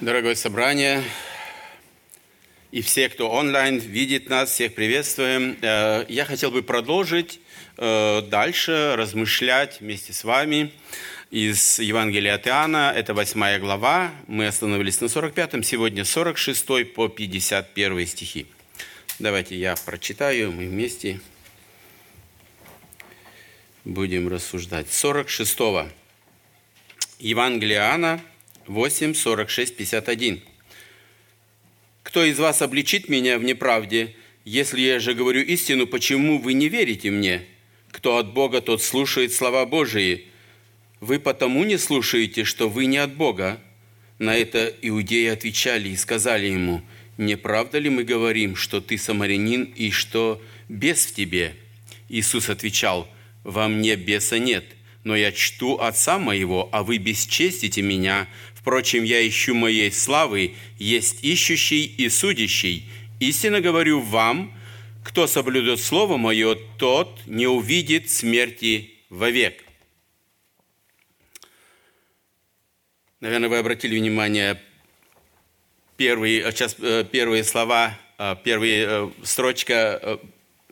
Дорогое собрание, и все, кто онлайн видит нас, всех приветствуем. Э, я хотел бы продолжить э, дальше размышлять вместе с вами из Евангелия от Иоанна. Это 8 глава. Мы остановились на 45-м, сегодня 46 по 51 стихи. Давайте я прочитаю, мы вместе будем рассуждать. 46 Евангелие Иоанна, 8, 46, 51. «Кто из вас обличит меня в неправде? Если я же говорю истину, почему вы не верите мне? Кто от Бога, тот слушает слова Божии. Вы потому не слушаете, что вы не от Бога». На это иудеи отвечали и сказали ему, «Не правда ли мы говорим, что ты самарянин и что бес в тебе?» Иисус отвечал, «Во мне беса нет, но я чту Отца моего, а вы бесчестите меня. Впрочем, я ищу моей славы, есть ищущий и судящий. Истинно говорю вам, кто соблюдет Слово Мое, тот не увидит смерти вовек». Наверное, вы обратили внимание, первые, сейчас, э, первые слова, э, первая э, строчка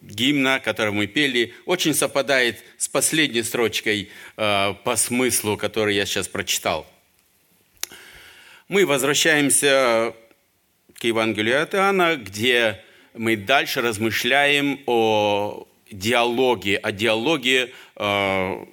гимна, который мы пели, очень совпадает с последней строчкой э, по смыслу, который я сейчас прочитал. Мы возвращаемся к Евангелию от Иоанна, где мы дальше размышляем о диалоге, о диалоге э,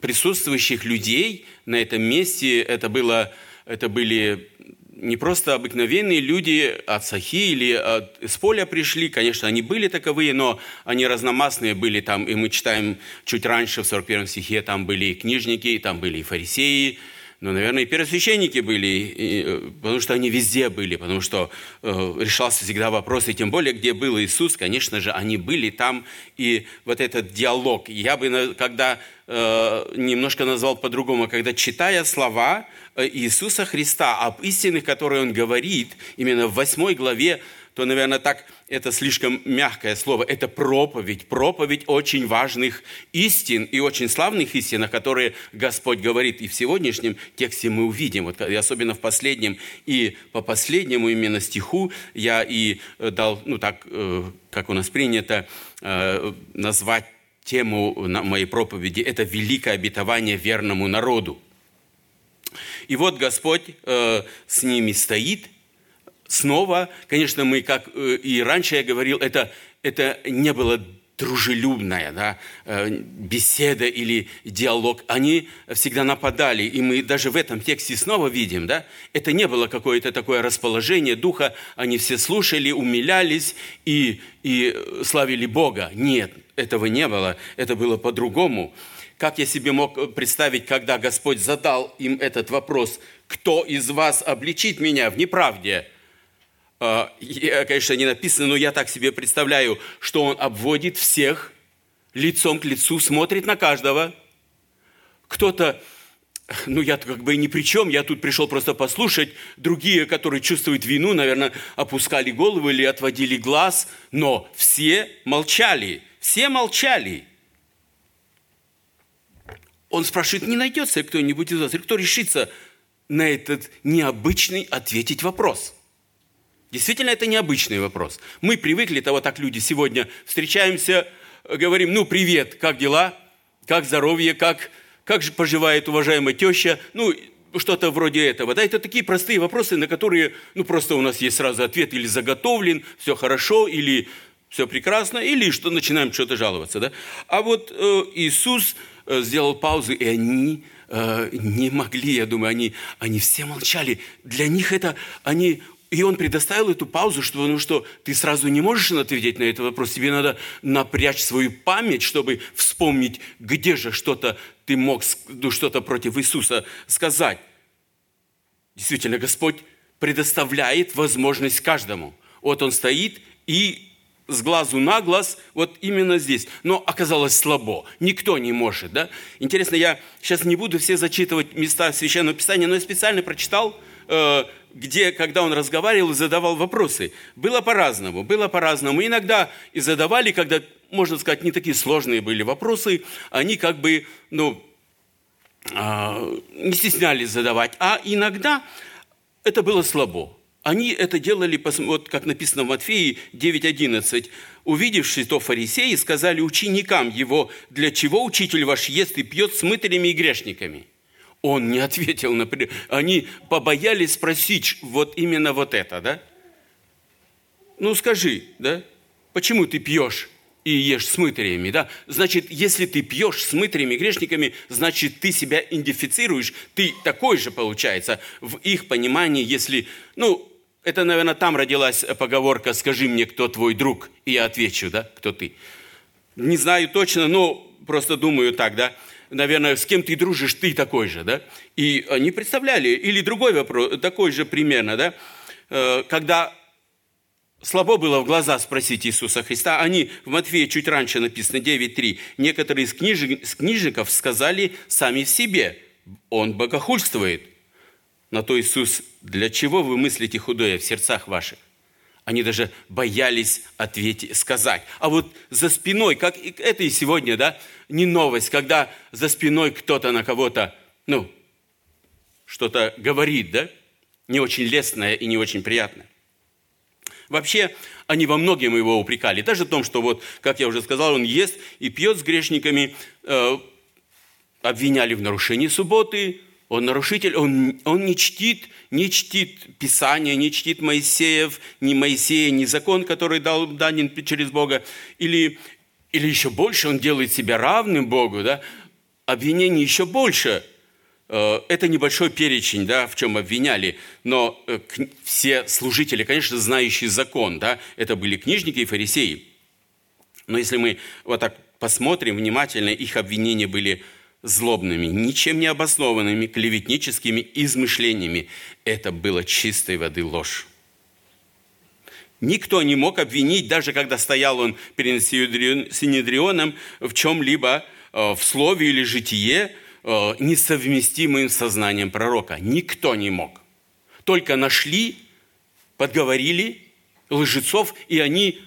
присутствующих людей на этом месте. Это, было, это были не просто обыкновенные люди от Сахи или от, из поля пришли, конечно, они были таковые, но они разномастные были там, и мы читаем чуть раньше, в 41 стихе, там были и книжники, и там были и фарисеи, но, наверное, и первосвященники были, и, э, потому что они везде были, потому что э, решался всегда вопрос, и тем более, где был Иисус, конечно же, они были там, и вот этот диалог. Я бы, когда э, немножко назвал по-другому, когда читая слова э, Иисуса Христа об истинах, которые Он говорит, именно в восьмой главе то, наверное, так это слишком мягкое слово. Это проповедь, проповедь очень важных истин и очень славных истин, о которые Господь говорит. И в сегодняшнем тексте мы увидим, вот, и особенно в последнем, и по последнему именно стиху я и э, дал, ну так, э, как у нас принято, э, назвать тему моей проповеди – это великое обетование верному народу. И вот Господь э, с ними стоит, снова, конечно, мы, как э, и раньше я говорил, это, это не было дружелюбная да, э, беседа или диалог, они всегда нападали. И мы даже в этом тексте снова видим, да, это не было какое-то такое расположение духа, они все слушали, умилялись и, и славили Бога. Нет, этого не было, это было по-другому. Как я себе мог представить, когда Господь задал им этот вопрос, кто из вас обличит меня в неправде? А, конечно, не написано, но я так себе представляю, что он обводит всех лицом к лицу, смотрит на каждого. Кто-то, ну я как бы ни при чем, я тут пришел просто послушать. Другие, которые чувствуют вину, наверное, опускали голову или отводили глаз, но все молчали, все молчали. Он спрашивает, не найдется ли кто-нибудь из вас, кто решится на этот необычный ответить вопрос – Действительно, это необычный вопрос. Мы привыкли, того так люди сегодня встречаемся, говорим, ну, привет, как дела, как здоровье, как, как же поживает уважаемая теща, ну, что-то вроде этого. Да, это такие простые вопросы, на которые, ну, просто у нас есть сразу ответ или заготовлен, все хорошо, или все прекрасно, или что начинаем что-то жаловаться. Да? А вот э, Иисус э, сделал паузу, и они э, не могли, я думаю, они, они все молчали. Для них это, они и он предоставил эту паузу, что, ну что, ты сразу не можешь ответить на этот вопрос, тебе надо напрячь свою память, чтобы вспомнить, где же что-то ты мог, ну, что-то против Иисуса сказать. Действительно, Господь предоставляет возможность каждому. Вот он стоит и с глазу на глаз, вот именно здесь. Но оказалось слабо. Никто не может. Да? Интересно, я сейчас не буду все зачитывать места Священного Писания, но я специально прочитал э, где, когда он разговаривал и задавал вопросы. Было по-разному, было по-разному. Иногда и задавали, когда, можно сказать, не такие сложные были вопросы, они как бы, ну, а, не стеснялись задавать, а иногда это было слабо. Они это делали, вот как написано в Матфеи 9.11. «Увидевшись то фарисеи, сказали ученикам его, для чего учитель ваш ест и пьет с мытарями и грешниками?» Он не ответил, например. Они побоялись спросить вот именно вот это, да? Ну скажи, да? Почему ты пьешь и ешь с мытарями, да? Значит, если ты пьешь с мытарями, грешниками, значит, ты себя идентифицируешь, ты такой же, получается, в их понимании, если, ну, это, наверное, там родилась поговорка «Скажи мне, кто твой друг?» И я отвечу, да, кто ты. Не знаю точно, но просто думаю так, да. Наверное, с кем ты дружишь, ты такой же, да. И они представляли, или другой вопрос, такой же примерно, да. Э, когда слабо было в глаза спросить Иисуса Христа. Они в Матфея чуть раньше написано 9.3. Некоторые из, книжек, из книжников сказали сами в себе, он богохульствует. На то Иисус, для чего вы мыслите худое в сердцах ваших? Они даже боялись ответить, сказать. А вот за спиной, как это и сегодня, да, не новость, когда за спиной кто-то на кого-то, ну, что-то говорит, да, не очень лестное и не очень приятное. Вообще, они во многим его упрекали. Даже в том, что вот, как я уже сказал, он ест и пьет с грешниками, э, обвиняли в нарушении субботы, он нарушитель, он, он не чтит, не чтит Писание, не чтит Моисеев, ни Моисея, ни закон, который дал данен через Бога. Или, или еще больше, он делает себя равным Богу, да? Обвинений еще больше – Э, это небольшой перечень, да, в чем обвиняли, но э, все служители, конечно, знающие закон, да, это были книжники и фарисеи. Но если мы вот так посмотрим внимательно, их обвинения были злобными, ничем не обоснованными, клеветническими измышлениями. Это было чистой воды ложь. Никто не мог обвинить, даже когда стоял он перед Синедрионом, в чем-либо, э, в слове или житие, Э, несовместимым с сознанием пророка. Никто не мог. Только нашли, подговорили лжецов, и они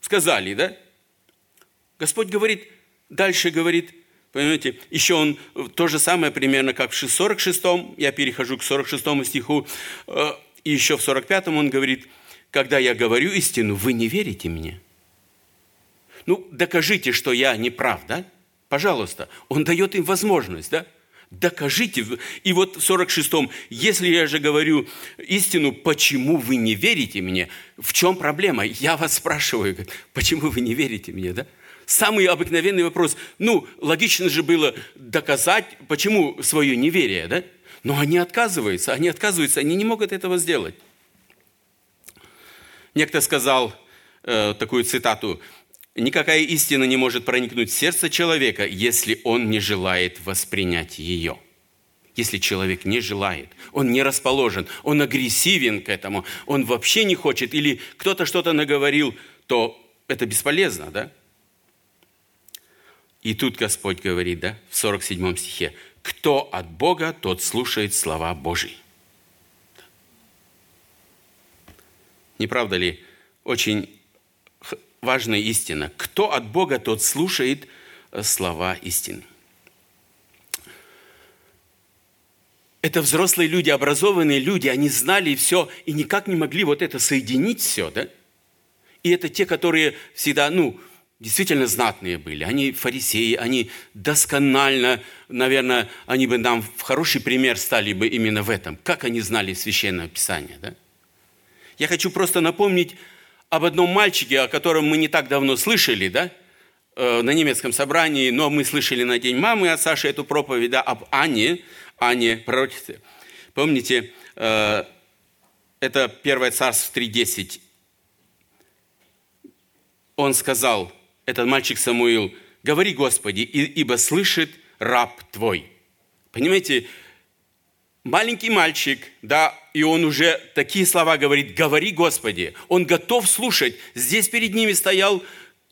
сказали, да? Господь говорит, дальше говорит, понимаете, еще он то же самое примерно, как в 46 я перехожу к 46 стиху, э, и еще в 45 он говорит, когда я говорю истину, вы не верите мне. Ну, докажите, что я не прав, да? Пожалуйста, он дает им возможность, да? Докажите. И вот в 46-м, если я же говорю истину, почему вы не верите мне? В чем проблема? Я вас спрашиваю, почему вы не верите мне, да? Самый обыкновенный вопрос. Ну, логично же было доказать, почему свое неверие, да? Но они отказываются, они отказываются, они не могут этого сделать. Некто сказал э, такую цитату – Никакая истина не может проникнуть в сердце человека, если он не желает воспринять ее. Если человек не желает, он не расположен, он агрессивен к этому, он вообще не хочет, или кто-то что-то наговорил, то это бесполезно, да? И тут Господь говорит, да, в 47 стихе, «Кто от Бога, тот слушает слова Божьи». Не правда ли, очень важная истина. Кто от Бога, тот слушает э, слова истины. Это взрослые люди, образованные люди, они знали все и никак не могли вот это соединить все, да? И это те, которые всегда, ну, действительно знатные были. Они фарисеи, они досконально, наверное, они бы нам в хороший пример стали бы именно в этом. Как они знали Священное Писание, да? Я хочу просто напомнить об одном мальчике, о котором мы не так давно слышали, да, э, на немецком собрании, но мы слышали на День мамы от Саши эту проповедь, да, об Анне, Анне, пророчице. Помните, э, это 1 Царство 3.10. Он сказал, этот мальчик Самуил, говори, Господи, ибо слышит раб Твой. Понимаете, маленький мальчик, да, и он уже такие слова говорит, говори, Господи. Он готов слушать. Здесь перед ними стоял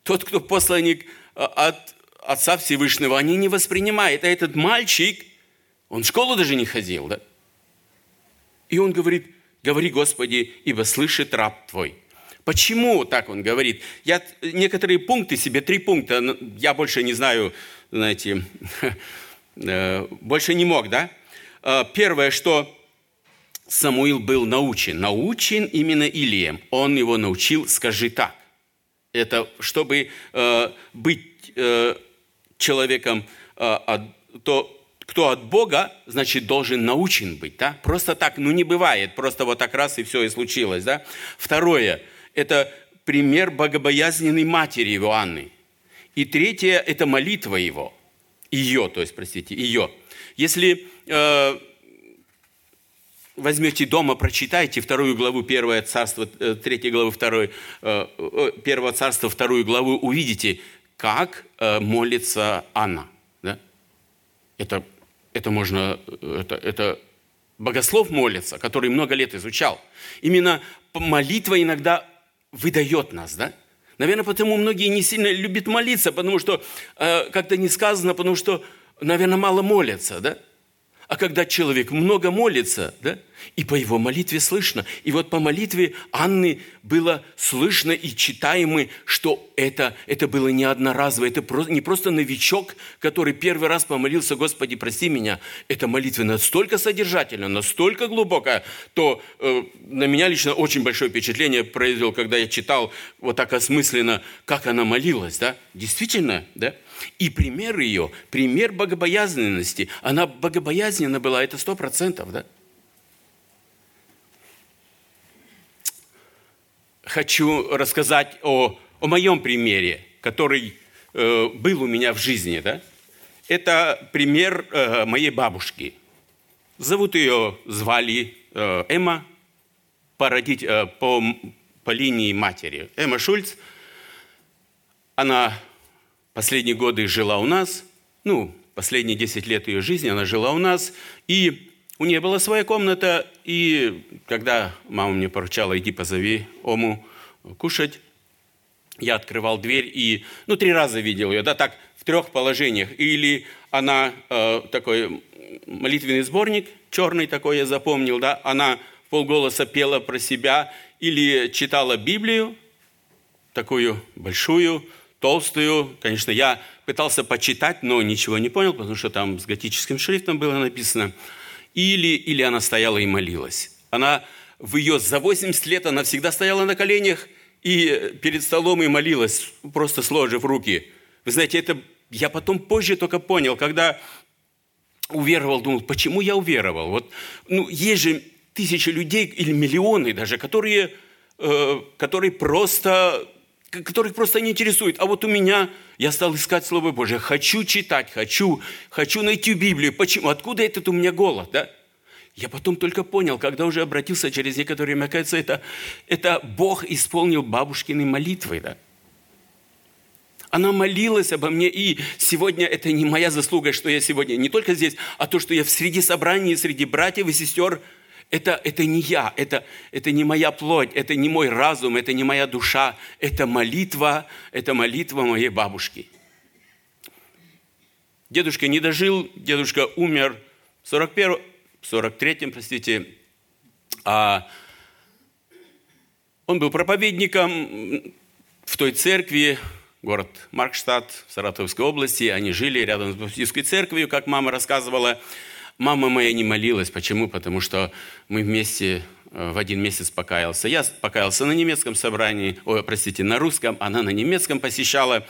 тот, кто посланник а, от Отца Всевышнего. Они не воспринимают. А этот мальчик, он в школу даже не ходил, да? И он говорит, говори, Господи, ибо слышит раб Твой. Почему так он говорит? Я некоторые пункты себе, три пункта, я больше не знаю, знаете, э, больше не мог, да? Э, первое, что Самуил был научен. Научен именно Илием. Он его научил, скажи так. Это чтобы э, быть человеком, то кто от Бога, значит, должен научен быть. Да? Просто так, ну не бывает, просто вот так раз и все и случилось. Да? Второе, это пример богобоязненной матери Иоанны. И третье, это молитва его. Ее, то есть, простите, ее. Если э, возьмете дома, прочитайте вторую главу первое царство, э, третьей главы второй, э, э, первого царства, вторую главу, увидите, как молится Анна. Да? Это, это можно, это, это богослов молится, который много лет изучал. Именно молитва иногда выдает нас, да? Наверное, потому многие не сильно любят молиться, потому что э, как-то не сказано, потому что, наверное, мало молятся, да? А когда человек много молится, да, и по его молитве слышно. И вот по молитве Анны было слышно и читаемо, что это, это было не одноразово, это не просто новичок, который первый раз помолился, Господи, прости меня. Это молитва настолько содержательная, настолько глубокая, то э, на меня лично очень большое впечатление произвел, когда я читал вот так осмысленно, как она молилась. Да? Действительно, да? И пример ее, пример богобоязненности, она богобоязненна была, это сто процентов, да? Хочу рассказать о, о моем примере, который э, был у меня в жизни, да? Это пример э, моей бабушки. Зовут ее, звали э, Эмма, породить, э, по, по линии матери. Эмма Шульц, она последние годы жила у нас, ну, последние 10 лет ее жизни она жила у нас, и у нее была своя комната, и когда мама мне поручала, иди позови Ому кушать, я открывал дверь и, ну, три раза видел ее, да, так, в трех положениях. Или она э, такой молитвенный сборник, черный такой я запомнил, да, она полголоса пела про себя, или читала Библию, такую большую, толстую. Конечно, я пытался почитать, но ничего не понял, потому что там с готическим шрифтом было написано. Или, или она стояла и молилась. Она в ее за 80 лет она всегда стояла на коленях и перед столом и молилась, просто сложив руки. Вы знаете, это я потом позже только понял, когда уверовал, думал, почему я уверовал? Вот, ну, есть же тысячи людей или миллионы даже, которые, э, которые просто которых просто не интересует. А вот у меня, я стал искать Слово Божие. Хочу читать, хочу, хочу найти Библию. Почему? Откуда этот у меня голод, да? Я потом только понял, когда уже обратился через некоторое время, оказывается, это, это Бог исполнил бабушкины молитвы, да? Она молилась обо мне, и сегодня это не моя заслуга, что я сегодня не только здесь, а то, что я в среди собраний, среди братьев и сестер – это, это не я, это, это не моя плоть, это не мой разум, это не моя душа, это молитва, это молитва моей бабушки. Дедушка не дожил, дедушка умер в 41 43-м, простите, а он был проповедником в той церкви, город Маркштадт в Саратовской области. Они жили рядом с Баптистской церковью, как мама рассказывала. Мама моя не молилась. Почему? Потому что мы вместе э, в один месяц покаялся. Я покаялся на немецком собрании, ой, простите, на русском, она на немецком посещала,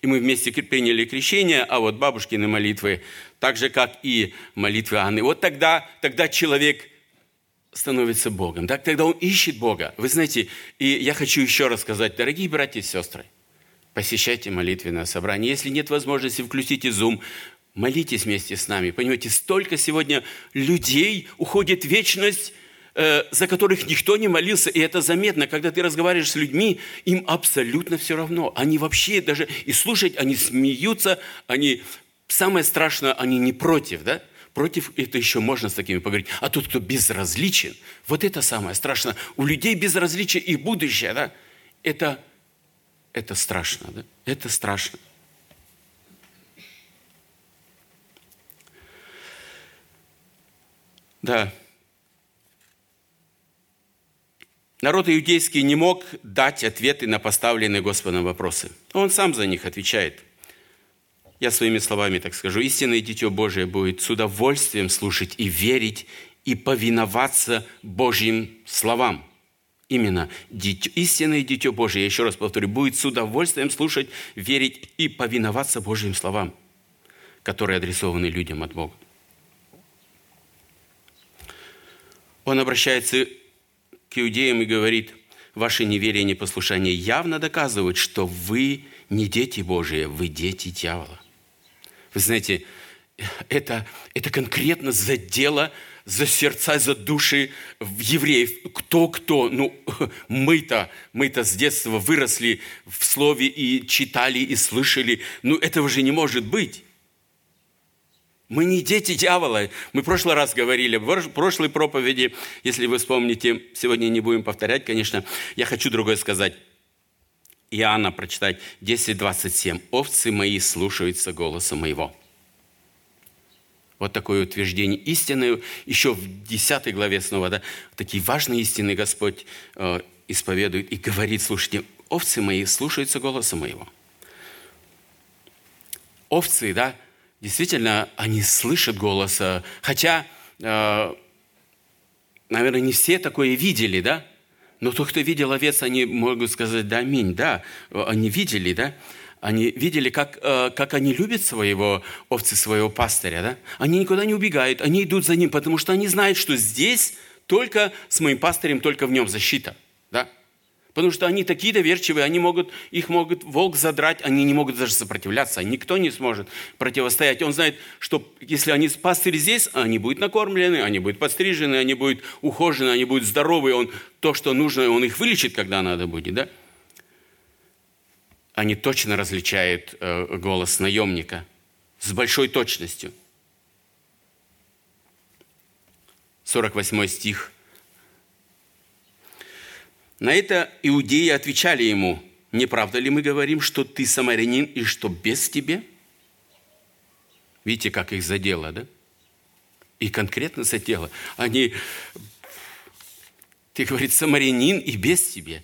и мы вместе приняли крещение, а вот бабушкины молитвы, так же, как и молитвы Анны. Вот тогда, тогда человек становится Богом, да? тогда он ищет Бога. Вы знаете, и я хочу еще раз сказать, дорогие братья и сестры, посещайте молитвенное собрание. Если нет возможности, включите Zoom, Молитесь вместе с нами. Понимаете, столько сегодня людей уходит в вечность, э, за которых никто не молился. И это заметно, когда ты разговариваешь с людьми, им абсолютно все равно. Они вообще даже и слушать, они смеются, они, самое страшное, они не против, да? Против это еще можно с такими поговорить. А тот, кто безразличен, вот это самое страшное. У людей безразличие и будущее, да? Это, это страшно, да? Это страшно. Да. Народ иудейский не мог дать ответы на поставленные Господом вопросы. Он сам за них отвечает. Я своими словами так скажу. Истинное Дитё Божие будет с удовольствием слушать и верить, и повиноваться Божьим словам. Именно дитё, истинное Дитё Божие, я еще раз повторю, будет с удовольствием слушать, верить и повиноваться Божьим словам, которые адресованы людям от Бога. Он обращается к иудеям и говорит, ваше неверие и непослушание явно доказывают, что вы не дети Божии, вы дети дьявола. Вы знаете, это, это конкретно задело за сердца, за души евреев. Кто-кто? Ну, мы-то, мы-то с детства выросли в слове и читали, и слышали. Ну, этого же не может быть. Мы не дети дьявола. Мы в прошлый раз говорили, в прошлой проповеди, если вы вспомните, сегодня не будем повторять, конечно, я хочу другое сказать. Иоанна прочитать 10.27. «Овцы мои слушаются голоса моего». Вот такое утверждение истины. Еще в 10 главе снова, да, такие важные истины Господь э, исповедует и говорит, слушайте, овцы мои слушаются голоса моего. Овцы, да, действительно, они слышат голоса, хотя, э, наверное, не все такое видели, да, но тот, кто видел овец, они могут сказать, да, аминь, да, они видели, да, они видели, как, э, как они любят своего овцы, своего пастыря, да, они никуда не убегают, они идут за ним, потому что они знают, что здесь только с моим пастырем, только в нем защита, да, Потому что они такие доверчивые, они могут, их могут волк задрать, они не могут даже сопротивляться, никто не сможет противостоять. Он знает, что если они пастырь здесь, они будут накормлены, они будут подстрижены, они будут ухожены, они будут здоровы, он то, что нужно, он их вылечит, когда надо будет, да? Они точно различают э, голос наемника с большой точностью. 48 стих – на это иудеи отвечали ему, не правда ли мы говорим, что ты самарянин и что без тебе? Видите, как их задело, да? И конкретно задело. Они, ты говоришь, самарянин и без тебе.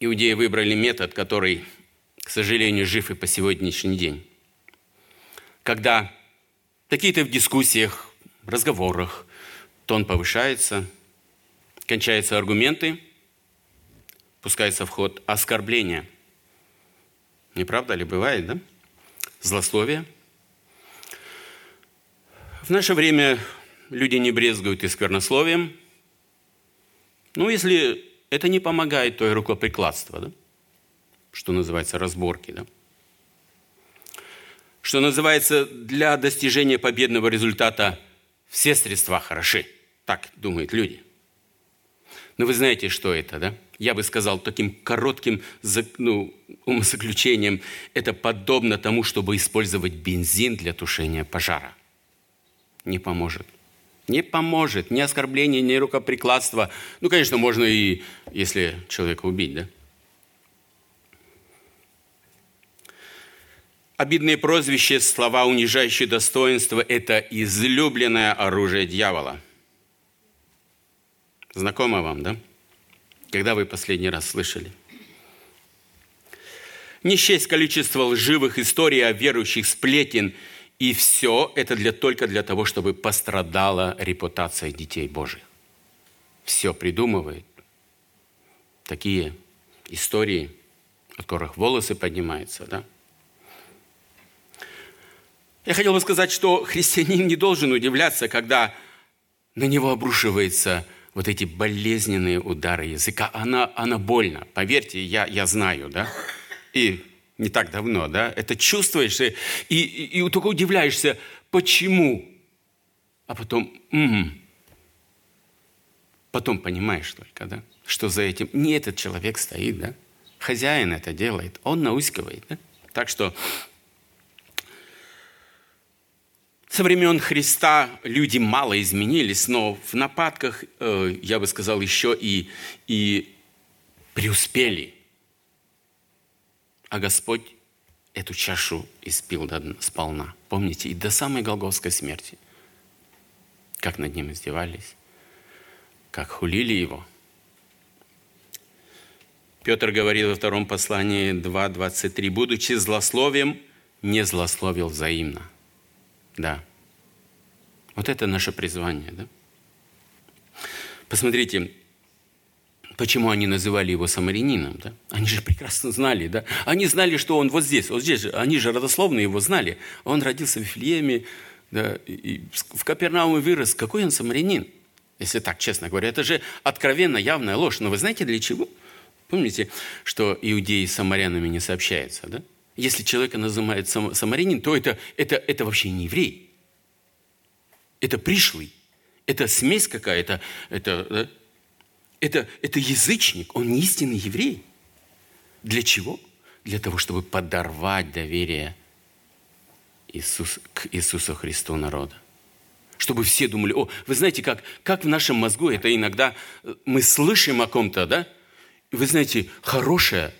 Иудеи выбрали метод, который, к сожалению, жив и по сегодняшний день. Когда какие-то в дискуссиях, разговорах, тон повышается, кончаются аргументы, пускается в ход оскорбление. Не правда ли бывает, да? Злословие. В наше время люди не брезгуют и сквернословием. Ну, если это не помогает, то и рукоприкладство, да? что называется разборки. Да? Что называется, для достижения победного результата все средства хороши – так думают люди. Но вы знаете, что это, да? Я бы сказал таким коротким ну, умозаключением, это подобно тому, чтобы использовать бензин для тушения пожара. Не поможет. Не поможет ни оскорбление, ни рукоприкладство. Ну, конечно, можно и, если человека убить, да? Обидные прозвища, слова, унижающие достоинство – это излюбленное оружие дьявола – Знакомо вам, да? Когда вы последний раз слышали? Не счесть количество лживых историй о верующих сплетен, и все это для, только для того, чтобы пострадала репутация детей Божьих. Все придумывает. Такие истории, от которых волосы поднимаются, да? Я хотел бы сказать, что христианин не должен удивляться, когда на него обрушивается – вот эти болезненные удары языка, она, она больно. Поверьте, я, я знаю, да? И не так давно, да? Это чувствуешь, и, и, и только удивляешься, почему? А потом, м-м. потом понимаешь только, да? Что за этим не этот человек стоит, да? Хозяин это делает, он наускивает, да? Так что Со времен Христа люди мало изменились, но в нападках, э, я бы сказал, еще и, и преуспели. А Господь эту чашу испил сполна. Помните, и до самой Голговской смерти. Как над ним издевались, как хулили его. Петр говорил во втором послании 2.23, «Будучи злословием, не злословил взаимно». Да. Вот это наше призвание, да? Посмотрите, почему они называли его самарянином, да? Они же прекрасно знали, да? Они знали, что он вот здесь, вот здесь же. Они же родословно его знали. Он родился в Вифлееме, да, и в Капернауме вырос. Какой он самарянин? Если так, честно говоря. Это же откровенно явная ложь. Но вы знаете для чего? Помните, что иудеи с самарянами не сообщаются, да? Если человека называют сам, самарянин, то это, это, это вообще не еврей. Это пришлый. Это смесь какая-то. Это, да? это, это язычник. Он не истинный еврей. Для чего? Для того, чтобы подорвать доверие Иисус, к Иисусу Христу народа. Чтобы все думали, о, вы знаете, как, как в нашем мозгу это иногда э, мы слышим о ком-то, да? Вы знаете, хорошее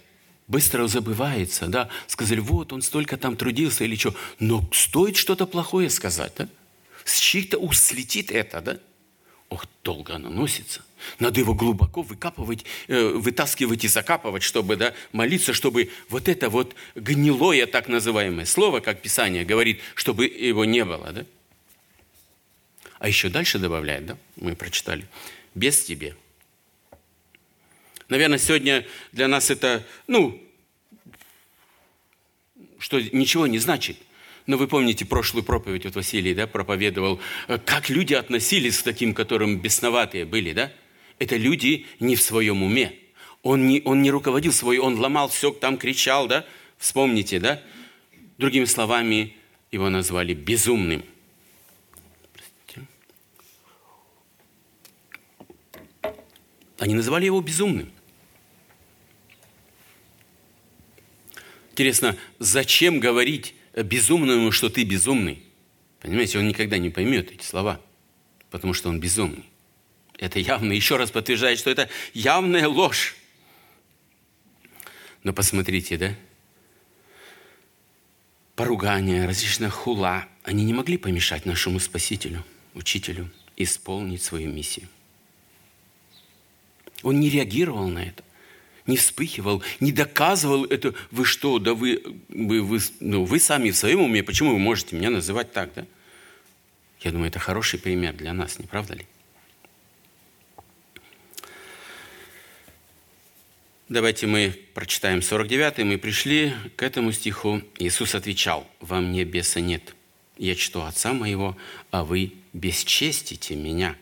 быстро забывается, да? Сказали, вот, он столько там трудился или что. Но стоит что-то плохое сказать, да? С чьих-то уст слетит это, да? Ох, долго оно носится. Надо его глубоко выкапывать, э, вытаскивать и закапывать, чтобы да, молиться, чтобы вот это вот гнилое так называемое слово, как Писание говорит, чтобы его не было. Да? А еще дальше добавляет, да, мы прочитали, без тебе. Наверное, сегодня для нас это, ну, что ничего не значит. Но вы помните прошлую проповедь, вот Василий да, проповедовал, э, как люди относились к таким, которым бесноватые были, да? Это люди не в своем уме. Он не, он не руководил свой, он ломал все, там кричал, да? Вспомните, да? Другими словами, его назвали безумным. Они называли его безумным. Интересно, зачем говорить безумному, что ты безумный. Понимаете, он никогда не поймет эти слова, потому что он безумный. Это явно, еще раз подтверждает, что это явная ложь. Но посмотрите, да? Поругания, различная хула, они не могли помешать нашему Спасителю, Учителю, исполнить свою миссию. Он не реагировал на это не вспыхивал, не доказывал это. Вы что, да вы, вы, вы, ну, вы сами в своем уме, почему вы можете меня называть так, да? Я думаю, это хороший пример для нас, не правда ли? Давайте мы прочитаем 49 Мы пришли к этому стиху. Иисус отвечал, «Во мне беса нет. Я чту Отца моего, а вы бесчестите меня».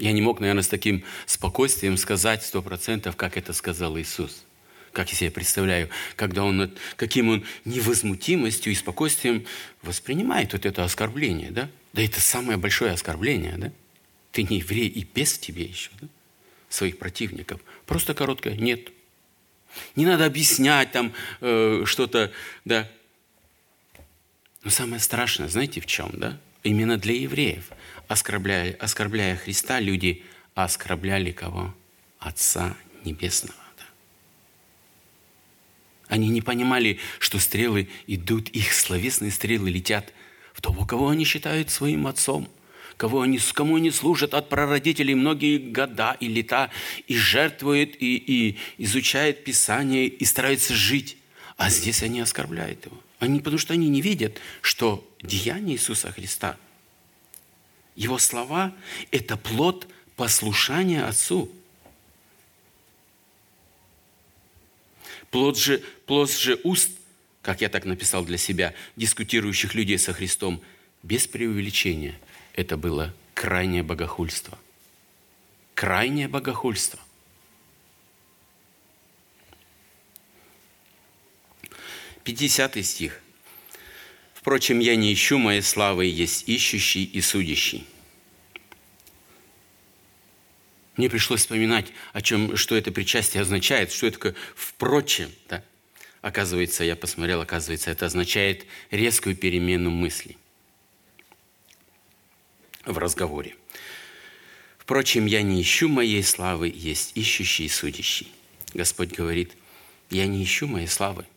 Я не мог, наверное, с таким спокойствием сказать сто процентов, как это сказал Иисус. Как я себе представляю, когда он, каким он невозмутимостью и спокойствием воспринимает вот это оскорбление, да? Да это самое большое оскорбление, да? Ты не еврей и без тебе еще, да? Своих противников. Просто короткое «нет». Не надо объяснять там э, что-то, да? Но самое страшное, знаете в чем, да? Именно для евреев – оскорбляя, оскорбляя Христа, люди оскорбляли кого? Отца Небесного. Да. Они не понимали, что стрелы идут, их словесные стрелы летят в того, кого они считают своим отцом, кого они, кому они служат от прародителей многие года и лета, и жертвуют, и, и изучают Писание, и стараются жить. А здесь они оскорбляют его. Они, потому что они не видят, что деяние Иисуса Христа – его слова – это плод послушания Отцу. Плод же, плод же уст, как я так написал для себя, дискутирующих людей со Христом, без преувеличения, это было крайнее богохульство. Крайнее богохульство. Пятидесятый стих – Впрочем, я не ищу моей славы, есть ищущий и судящий. Мне пришлось вспоминать, о чем, что это причастие означает, что это такое «впрочем». Да? Оказывается, я посмотрел, оказывается, это означает резкую перемену мысли в разговоре. Впрочем, я не ищу моей славы, есть ищущий и судящий. Господь говорит, я не ищу моей славы –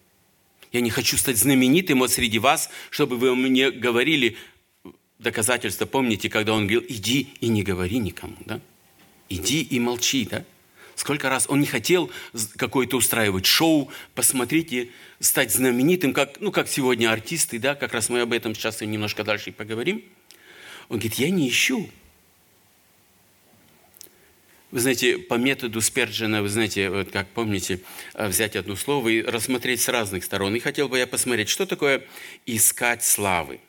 я не хочу стать знаменитым вот среди вас, чтобы вы мне говорили доказательства. Помните, когда он говорил, иди и не говори никому, да? Иди и молчи, да? Сколько раз он не хотел какое-то устраивать шоу, посмотрите, стать знаменитым, как, ну, как сегодня артисты, да, как раз мы об этом сейчас немножко дальше и поговорим. Он говорит, я не ищу. Вы знаете, по методу Сперджина, вы знаете, вот как помните, э, взять одно слово и рассмотреть с разных сторон. И хотел бы я посмотреть, что такое искать славы.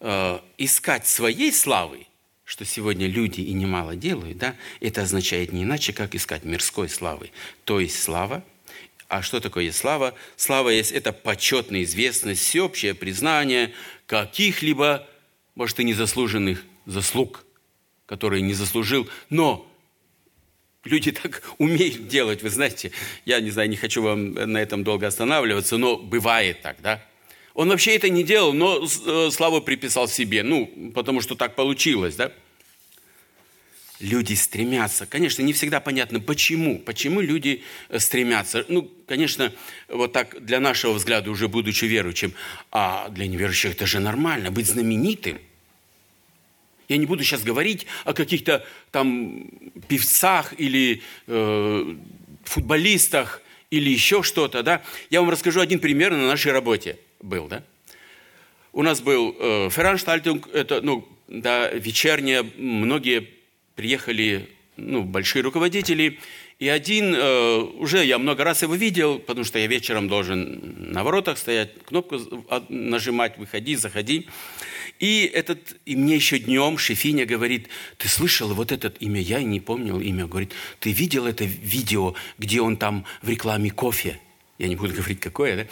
Э, искать своей славы что сегодня люди и немало делают, да, это означает не иначе, как искать мирской славы. То есть слава. А что такое есть слава? Слава есть это почетная известность, всеобщее признание каких-либо, может, и незаслуженных заслуг, которые не заслужил, но люди так умеют делать, вы знаете, я не знаю, не хочу вам на этом долго останавливаться, но бывает так, да, он вообще это не делал, но э, славу приписал себе. Ну, потому что так получилось, да? Люди стремятся. Конечно, не всегда понятно, почему. Почему люди э, стремятся. Ну, конечно, вот так для нашего взгляда, уже будучи верующим, а для неверующих это же нормально, быть знаменитым. Я не буду сейчас говорить о каких-то там певцах или э, футболистах или еще что-то, да. Я вам расскажу один пример на нашей работе – был, да? У нас был э, Ферранштальтинг, это, ну, да, вечерняя, многие приехали, ну, большие руководители, и один, э, уже я много раз его видел, потому что я вечером должен на воротах стоять, кнопку нажимать, выходи, заходи. И, этот, и мне еще днем Шефиня говорит, ты слышал вот это имя, я не помнил имя, говорит, ты видел это видео, где он там в рекламе кофе? Я не буду говорить, какое, да?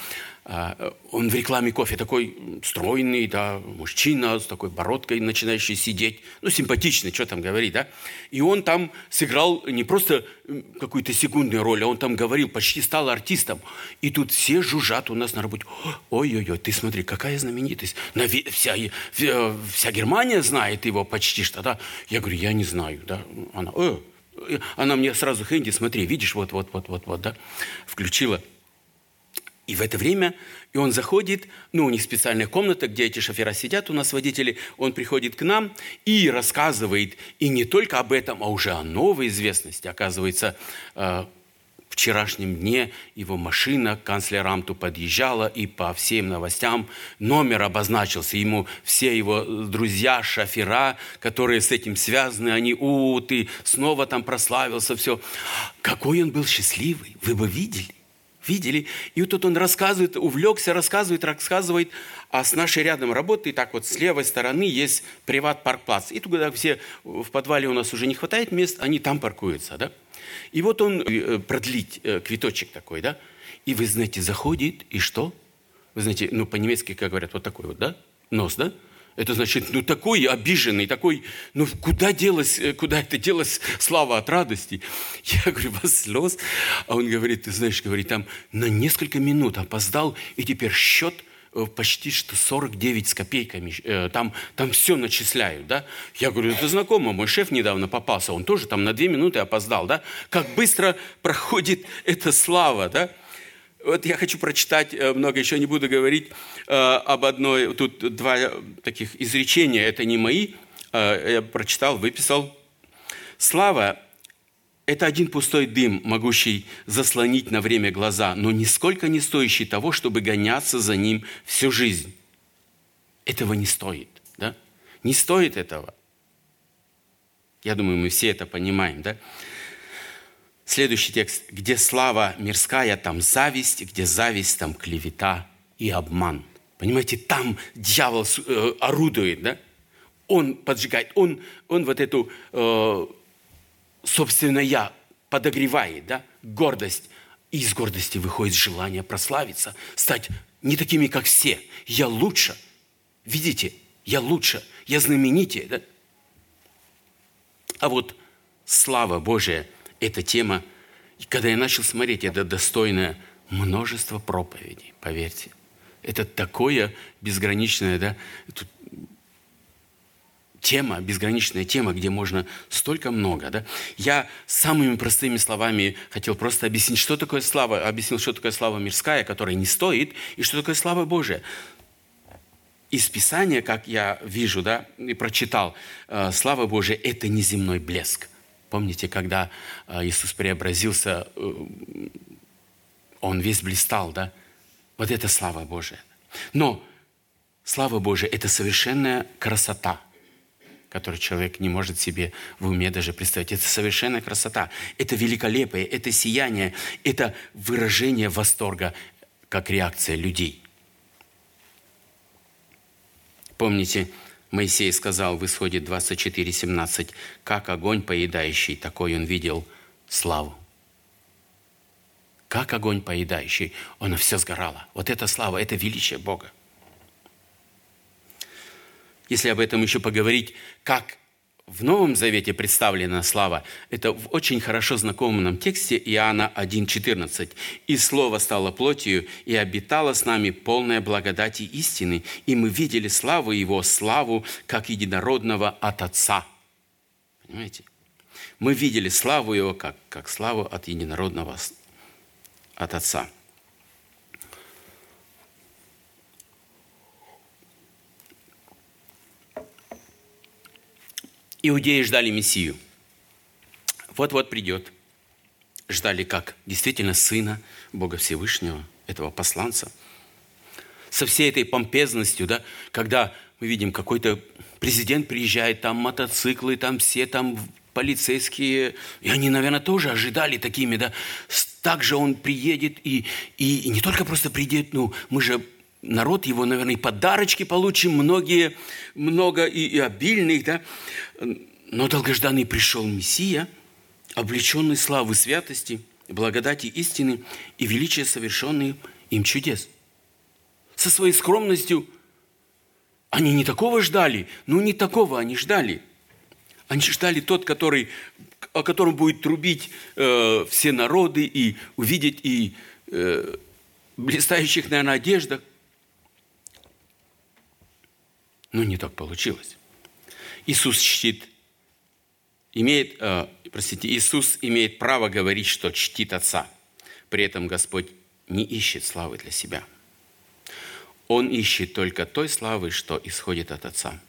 А, он в рекламе кофе такой стройный, да, мужчина с такой бородкой, начинающий сидеть, ну, симпатичный, что там говорить, да. И он там сыграл не просто какую-то секундную роль, а он там говорил, почти стал артистом. И тут все жужжат у нас на работе. Ой-ой-ой, ты смотри, какая знаменитость. Вся, вся Германия знает его почти что, да. Я говорю, я не знаю, да. Она, э, она мне сразу, Хэнди, смотри, видишь, вот-вот-вот-вот, да, включила. И в это время и он заходит, ну, у них специальная комната, где эти шофера сидят, у нас водители, он приходит к нам и рассказывает, и не только об этом, а уже о новой известности. Оказывается, э, вчерашнем дне его машина к канцлерамту подъезжала, и по всем новостям номер обозначился. Ему все его друзья, шофера, которые с этим связаны, они, у, ты снова там прославился, все. Какой он был счастливый, вы бы видели. Видели? И вот тут он рассказывает, увлекся, рассказывает, рассказывает, а с нашей рядом работы, так вот с левой стороны есть приват-паркплац. И туда все в подвале у нас уже не хватает мест, они там паркуются, да? И вот он э, продлить э, квиточек такой, да? И вы знаете, заходит, и что? Вы знаете, ну по-немецки, как говорят, вот такой вот, да? Нос, да? Это значит, ну такой обиженный, такой, ну куда делась, э, куда это делась слава от радости? Я говорю, вас слез? А он говорит, ты знаешь, говорит, там на несколько минут опоздал, и теперь счет э, почти что 49 с копейками, э, там, там все начисляют, да? Я говорю, это знакомо, мой шеф недавно попался, он тоже там на две минуты опоздал, да? Как быстро проходит эта слава, да? Вот я хочу прочитать, э, много еще не буду говорить, э, об одной, тут два таких изречения, это не мои, э, я прочитал, выписал. Слава – это один пустой дым, могущий заслонить на время глаза, но нисколько не стоящий того, чтобы гоняться за ним всю жизнь. Этого не стоит, да? Не стоит этого. Я думаю, мы все это понимаем, да? Следующий текст. «Где слава мирская, там зависть, где зависть, там клевета и обман». Понимаете, там дьявол э, орудует, да? Он поджигает, он, он вот эту, э, собственно, я подогревает, да? Гордость. И из гордости выходит желание прославиться, стать не такими, как все. Я лучше. Видите, я лучше, я знаменитее, да? А вот слава Божия – эта тема, и когда я начал смотреть, это достойное множество проповедей, поверьте. Это такое безграничное, да, тут тема, безграничная тема, где можно столько много. Да? Я самыми простыми словами хотел просто объяснить, что такое слава, объяснил, что такое слава мирская, которая не стоит, и что такое слава Божия. Из Писания, как я вижу да, и прочитал, э, слава Божия – это неземной блеск – Помните, когда э, Иисус преобразился, э, Он весь блистал, да? Вот это слава Божия. Но слава Божия – это совершенная красота, которую человек не может себе в уме даже представить. Это совершенная красота. Это великолепие, это сияние, это выражение восторга, как реакция людей. Помните, Моисей сказал в Исходе 24:17, как огонь поедающий, такой он видел славу. Как огонь поедающий, оно все сгорало. Вот это слава, это величие Бога. Если об этом еще поговорить, как в Новом Завете представлена слава, это в очень хорошо знакомом тексте Иоанна 1,14. «И Слово стало плотью, и обитало с нами полная благодати истины, и мы видели славу Его, славу, как единородного от Отца». Понимаете? Мы видели славу Его, как, как славу от единородного от Отца. Иудеи ждали Мессию. Вот-вот придет. Ждали как? Действительно Сына Бога Всевышнего, этого посланца. Со всей этой помпезностью, да, когда мы видим, какой-то президент приезжает, там мотоциклы, там все там полицейские, и они, наверное, тоже ожидали такими, да, также он приедет, и, и, и не только просто приедет, ну, мы же народ его, наверное, и подарочки получим, многие, много и, и обильных, да. Но долгожданный пришел Мессия, облеченный славы святости, благодати истины и величия совершенных им чудес. Со своей скромностью они не такого ждали, ну не такого они ждали. Они ждали тот, который, о котором будет трубить э, все народы и увидеть и э, блистающих, наверное, одеждах. Но не так получилось. Иисус чтит, имеет, э, простите, Иисус имеет право говорить, что чтит Отца. При этом Господь не ищет славы для себя. Он ищет только той славы, что исходит от Отца.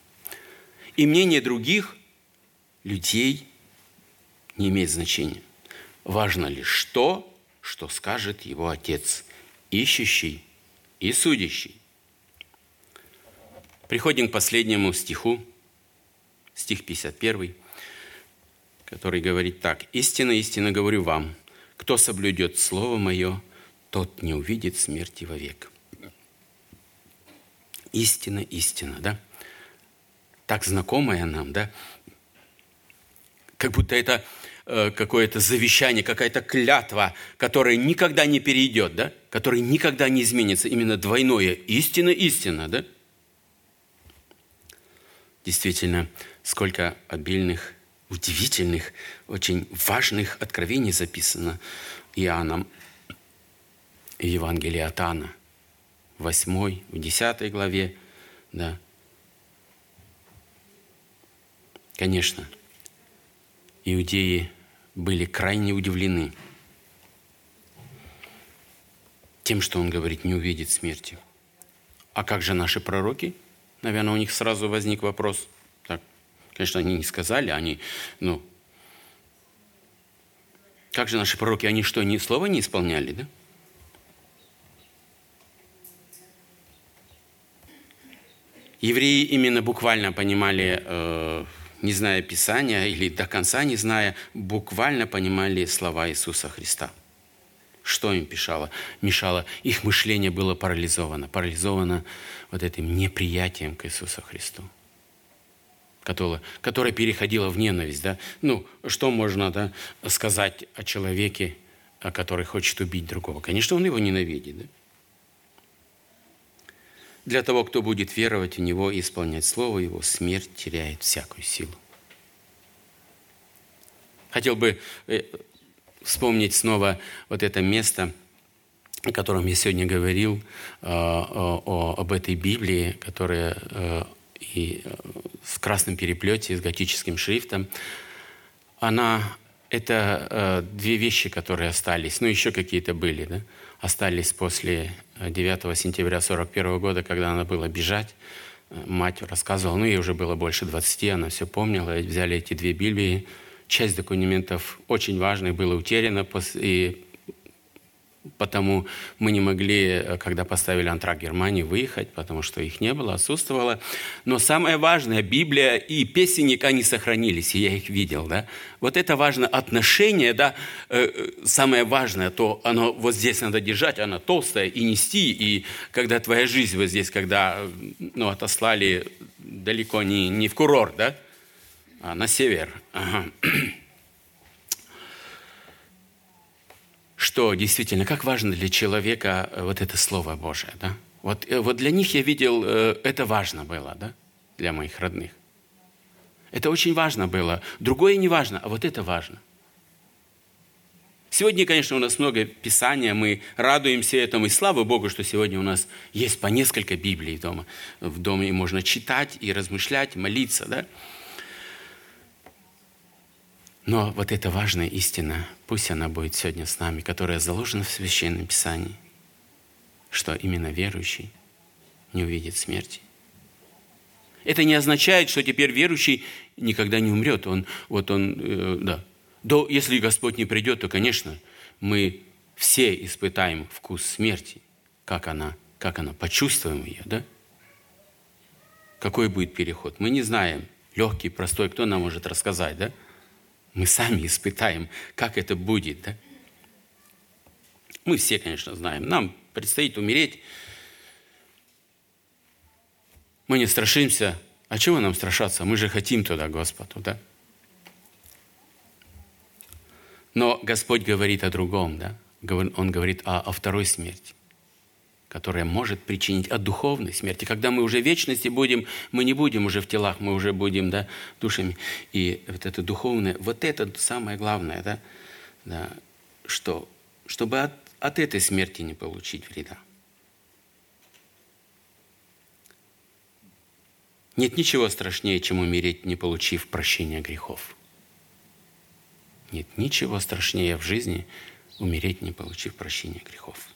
И мнение других людей не имеет значения. Важно лишь то, что скажет его Отец, ищущий и судящий. Приходим к последнему стиху, стих 51, который говорит так. «Истинно, истинно говорю вам, кто соблюдет Слово Мое, тот не увидит смерти вовек». Истина, истина, да? Так знакомая нам, да? Как будто это э, какое-то завещание, какая-то клятва, которая никогда не перейдет, да? Которая никогда не изменится. Именно двойное истина, истина, да? Действительно, сколько обильных, удивительных, очень важных откровений записано Иоанном в Евангелии от Анна, в 8, в 10 главе, да. Конечно, иудеи были крайне удивлены тем, что он говорит, не увидит смерти. А как же наши пророки – Наверное, у них сразу возник вопрос. Так, конечно, они не сказали, они, ну, как же наши пророки, они что, ни слова не исполняли, да? Евреи именно буквально понимали, э, не зная Писания или до конца не зная, буквально понимали слова Иисуса Христа – что им мешало? Мешало. Их мышление было парализовано. Парализовано вот этим неприятием к Иисусу Христу. Которое, которое переходило в ненависть. Да? Ну, что можно да, сказать о человеке, который хочет убить другого? Конечно, он его ненавидит. Да? Для того, кто будет веровать в Него и исполнять Слово Его, смерть теряет всякую силу. Хотел бы э, вспомнить снова вот это место, о котором я сегодня говорил, э, о, об этой Библии, которая э, и э, в красном переплете, с готическим шрифтом. Она это две вещи, которые остались, ну еще какие-то были, да? остались после 9 сентября 1941 года, когда надо было бежать. Мать рассказывала, ну ей уже было больше 20, она все помнила, взяли эти две Библии, часть документов очень важных была утеряна, и потому мы не могли, э, когда поставили антрак Германии, выехать, потому что их не было, отсутствовало. Но самое важное, Библия и песенник, они сохранились, и я их видел. Да? Вот это важно, отношение, да, э, э, самое важное, то оно вот здесь надо держать, оно толстое, и нести, и когда твоя жизнь вот здесь, когда ну, отослали далеко не, не в курорт, да, а на север. Что действительно, как важно для человека э, вот это Слово Божие. Да? Вот, э, вот для них я видел, э, это важно было, да? для моих родных. Это очень важно было. Другое не важно, а вот это важно. Сегодня, конечно, у нас много Писания, мы радуемся этому, и слава Богу, что сегодня у нас есть по несколько Библий дома. В доме можно читать и размышлять, молиться, да? Но вот эта важная истина, пусть она будет сегодня с нами, которая заложена в Священном Писании, что именно верующий не увидит смерти. Это не означает, что теперь верующий никогда не умрет. Он, вот он, э, да. До, если Господь не придет, то, конечно, мы все испытаем вкус смерти. Как она, как она, почувствуем ее, да? Какой будет переход? Мы не знаем. Легкий, простой, кто нам может рассказать, да? Мы сами испытаем, как это будет. Да? Мы все, конечно, знаем. Нам предстоит умереть. Мы не страшимся. А чего нам страшаться? Мы же хотим туда, Господу, да? Но Господь говорит о другом, да? Он говорит о, о второй смерти которая может причинить от духовной смерти. Когда мы уже в вечности будем, мы не будем уже в телах, мы уже будем да, душами. И вот это духовное, вот это самое главное, да, да, что, чтобы от, от этой смерти не получить вреда. Нет ничего страшнее, чем умереть, не получив прощения грехов. Нет ничего страшнее в жизни умереть, не получив прощения грехов.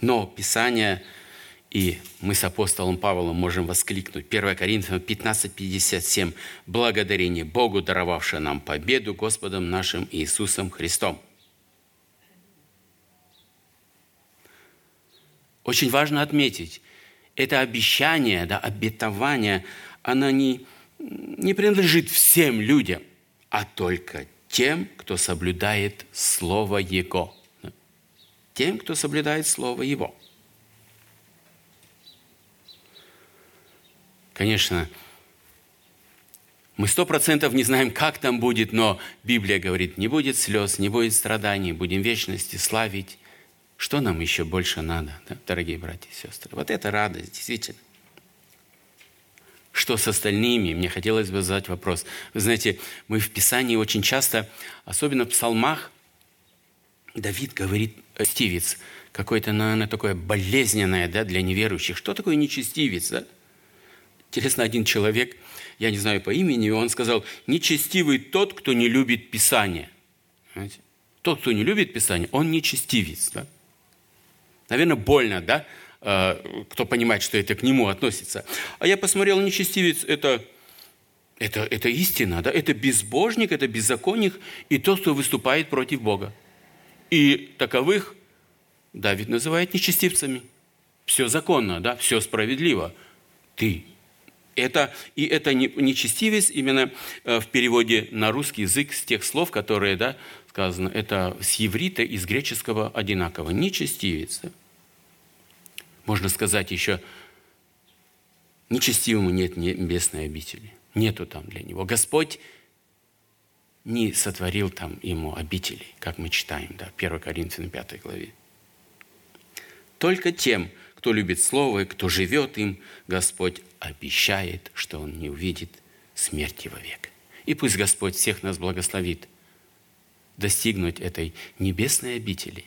Но Писание, и мы с апостолом Павлом можем воскликнуть, 1 Коринфянам 15:57, благодарение Богу, даровавшее нам победу Господом нашим Иисусом Христом. Очень важно отметить, это обещание, да, обетование, оно не, не принадлежит всем людям, а только тем, кто соблюдает Слово Его тем, кто соблюдает Слово Его. Конечно, мы сто процентов не знаем, как там будет, но Библия говорит, не будет слез, не будет страданий, будем вечности славить. Что нам еще больше надо, да, дорогие братья и сестры? Вот это радость, действительно. Что с остальными? Мне хотелось бы задать вопрос. Вы знаете, мы в Писании очень часто, особенно в псалмах, Давид говорит нечестивец, какое-то, наверное, такое болезненное да, для неверующих. Что такое нечестивец? Да? Интересно, один человек, я не знаю по имени, он сказал, нечестивый тот, кто не любит Писание. Понимаете? Тот, кто не любит Писание, он нечестивец. Да? Наверное, больно, да? Э, кто понимает, что это к нему относится. А я посмотрел, нечестивец – это это, это истина, да? это безбожник, это беззаконник и тот, кто выступает против Бога. И таковых Давид называет нечестивцами. Все законно, да, все справедливо. Ты. Это, и это нечестивец именно э, в переводе на русский язык с тех слов, которые да, сказано, это с еврита из греческого одинаково. Нечестивец. Можно сказать еще, нечестивому нет небесной обители. Нету там для него. Господь не сотворил там ему обители, как мы читаем, да, 1 Коринфянам 5 главе. Только тем, кто любит Слово и кто живет им, Господь обещает, что Он не увидит смерти вовек. И пусть Господь всех нас благословит достигнуть этой небесной обители.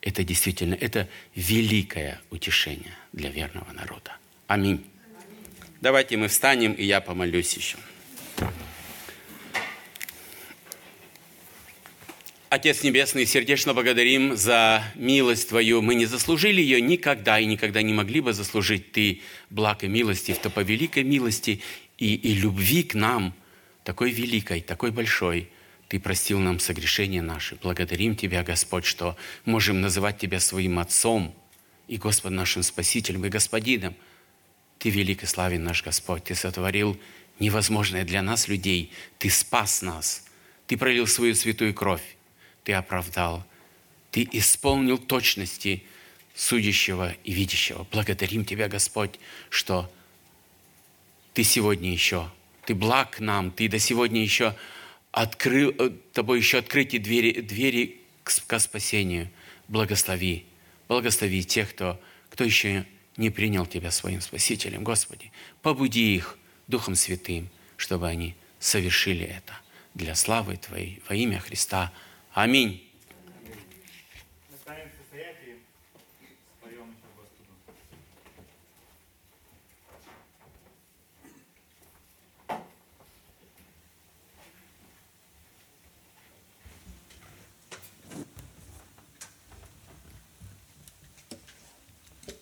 Это действительно, это великое утешение для верного народа. Аминь. Давайте мы встанем, и я помолюсь еще. Отец Небесный, сердечно благодарим за милость Твою. Мы не заслужили ее никогда и никогда не могли бы заслужить Ты благ и милости, то по великой милости и, и любви к нам, такой великой, такой большой – Ты простил нам согрешения наши. Благодарим Тебя, Господь, что можем называть Тебя своим Отцом и Господь нашим Спасителем и Господином. Ты велик и славен наш Господь. Ты сотворил невозможное для нас, людей. Ты спас нас. Ты пролил свою святую кровь. Ты оправдал. Ты исполнил точности судящего и видящего. Благодарим Тебя, Господь, что Ты сегодня еще, Ты благ нам, Ты до сегодня еще открыл, э, Тобой еще открыты двери, двери к спасению. Благослови, благослови тех, кто, кто еще не принял Тебя своим Спасителем. Господи, побуди их Духом Святым, чтобы они совершили это для славы Твоей во имя Христа. Аминь.